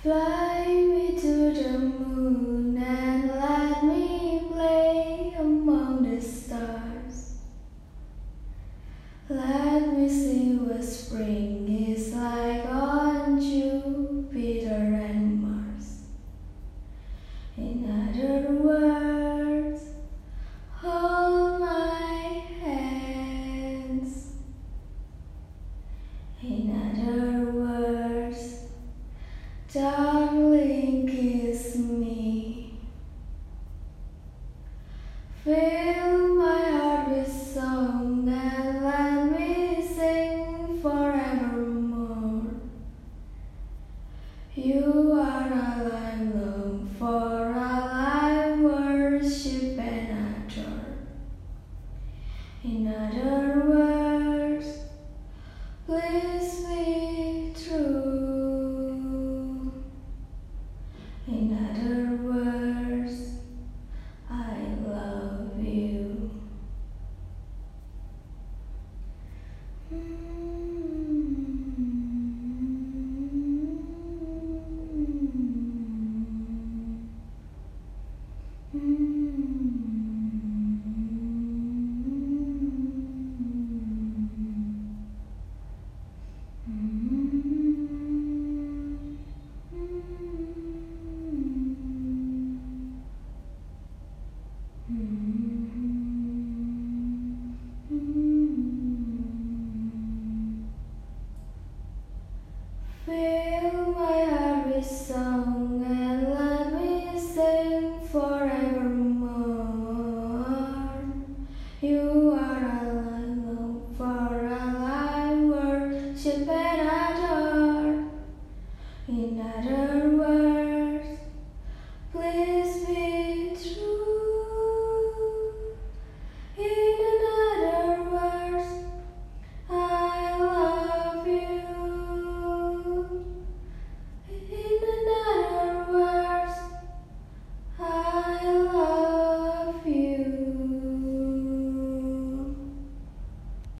Fly me to the moon and let me play among the stars. Let me see what spring is like on Jupiter and Mars. In other words, hold my hands. In other darling, kiss me. Fill my heart with song and let me sing forevermore. You are all I long for, all I worship and adore. In other Fill my heart with song and let me sing forevermore. You are I long for, I worship and adore. In other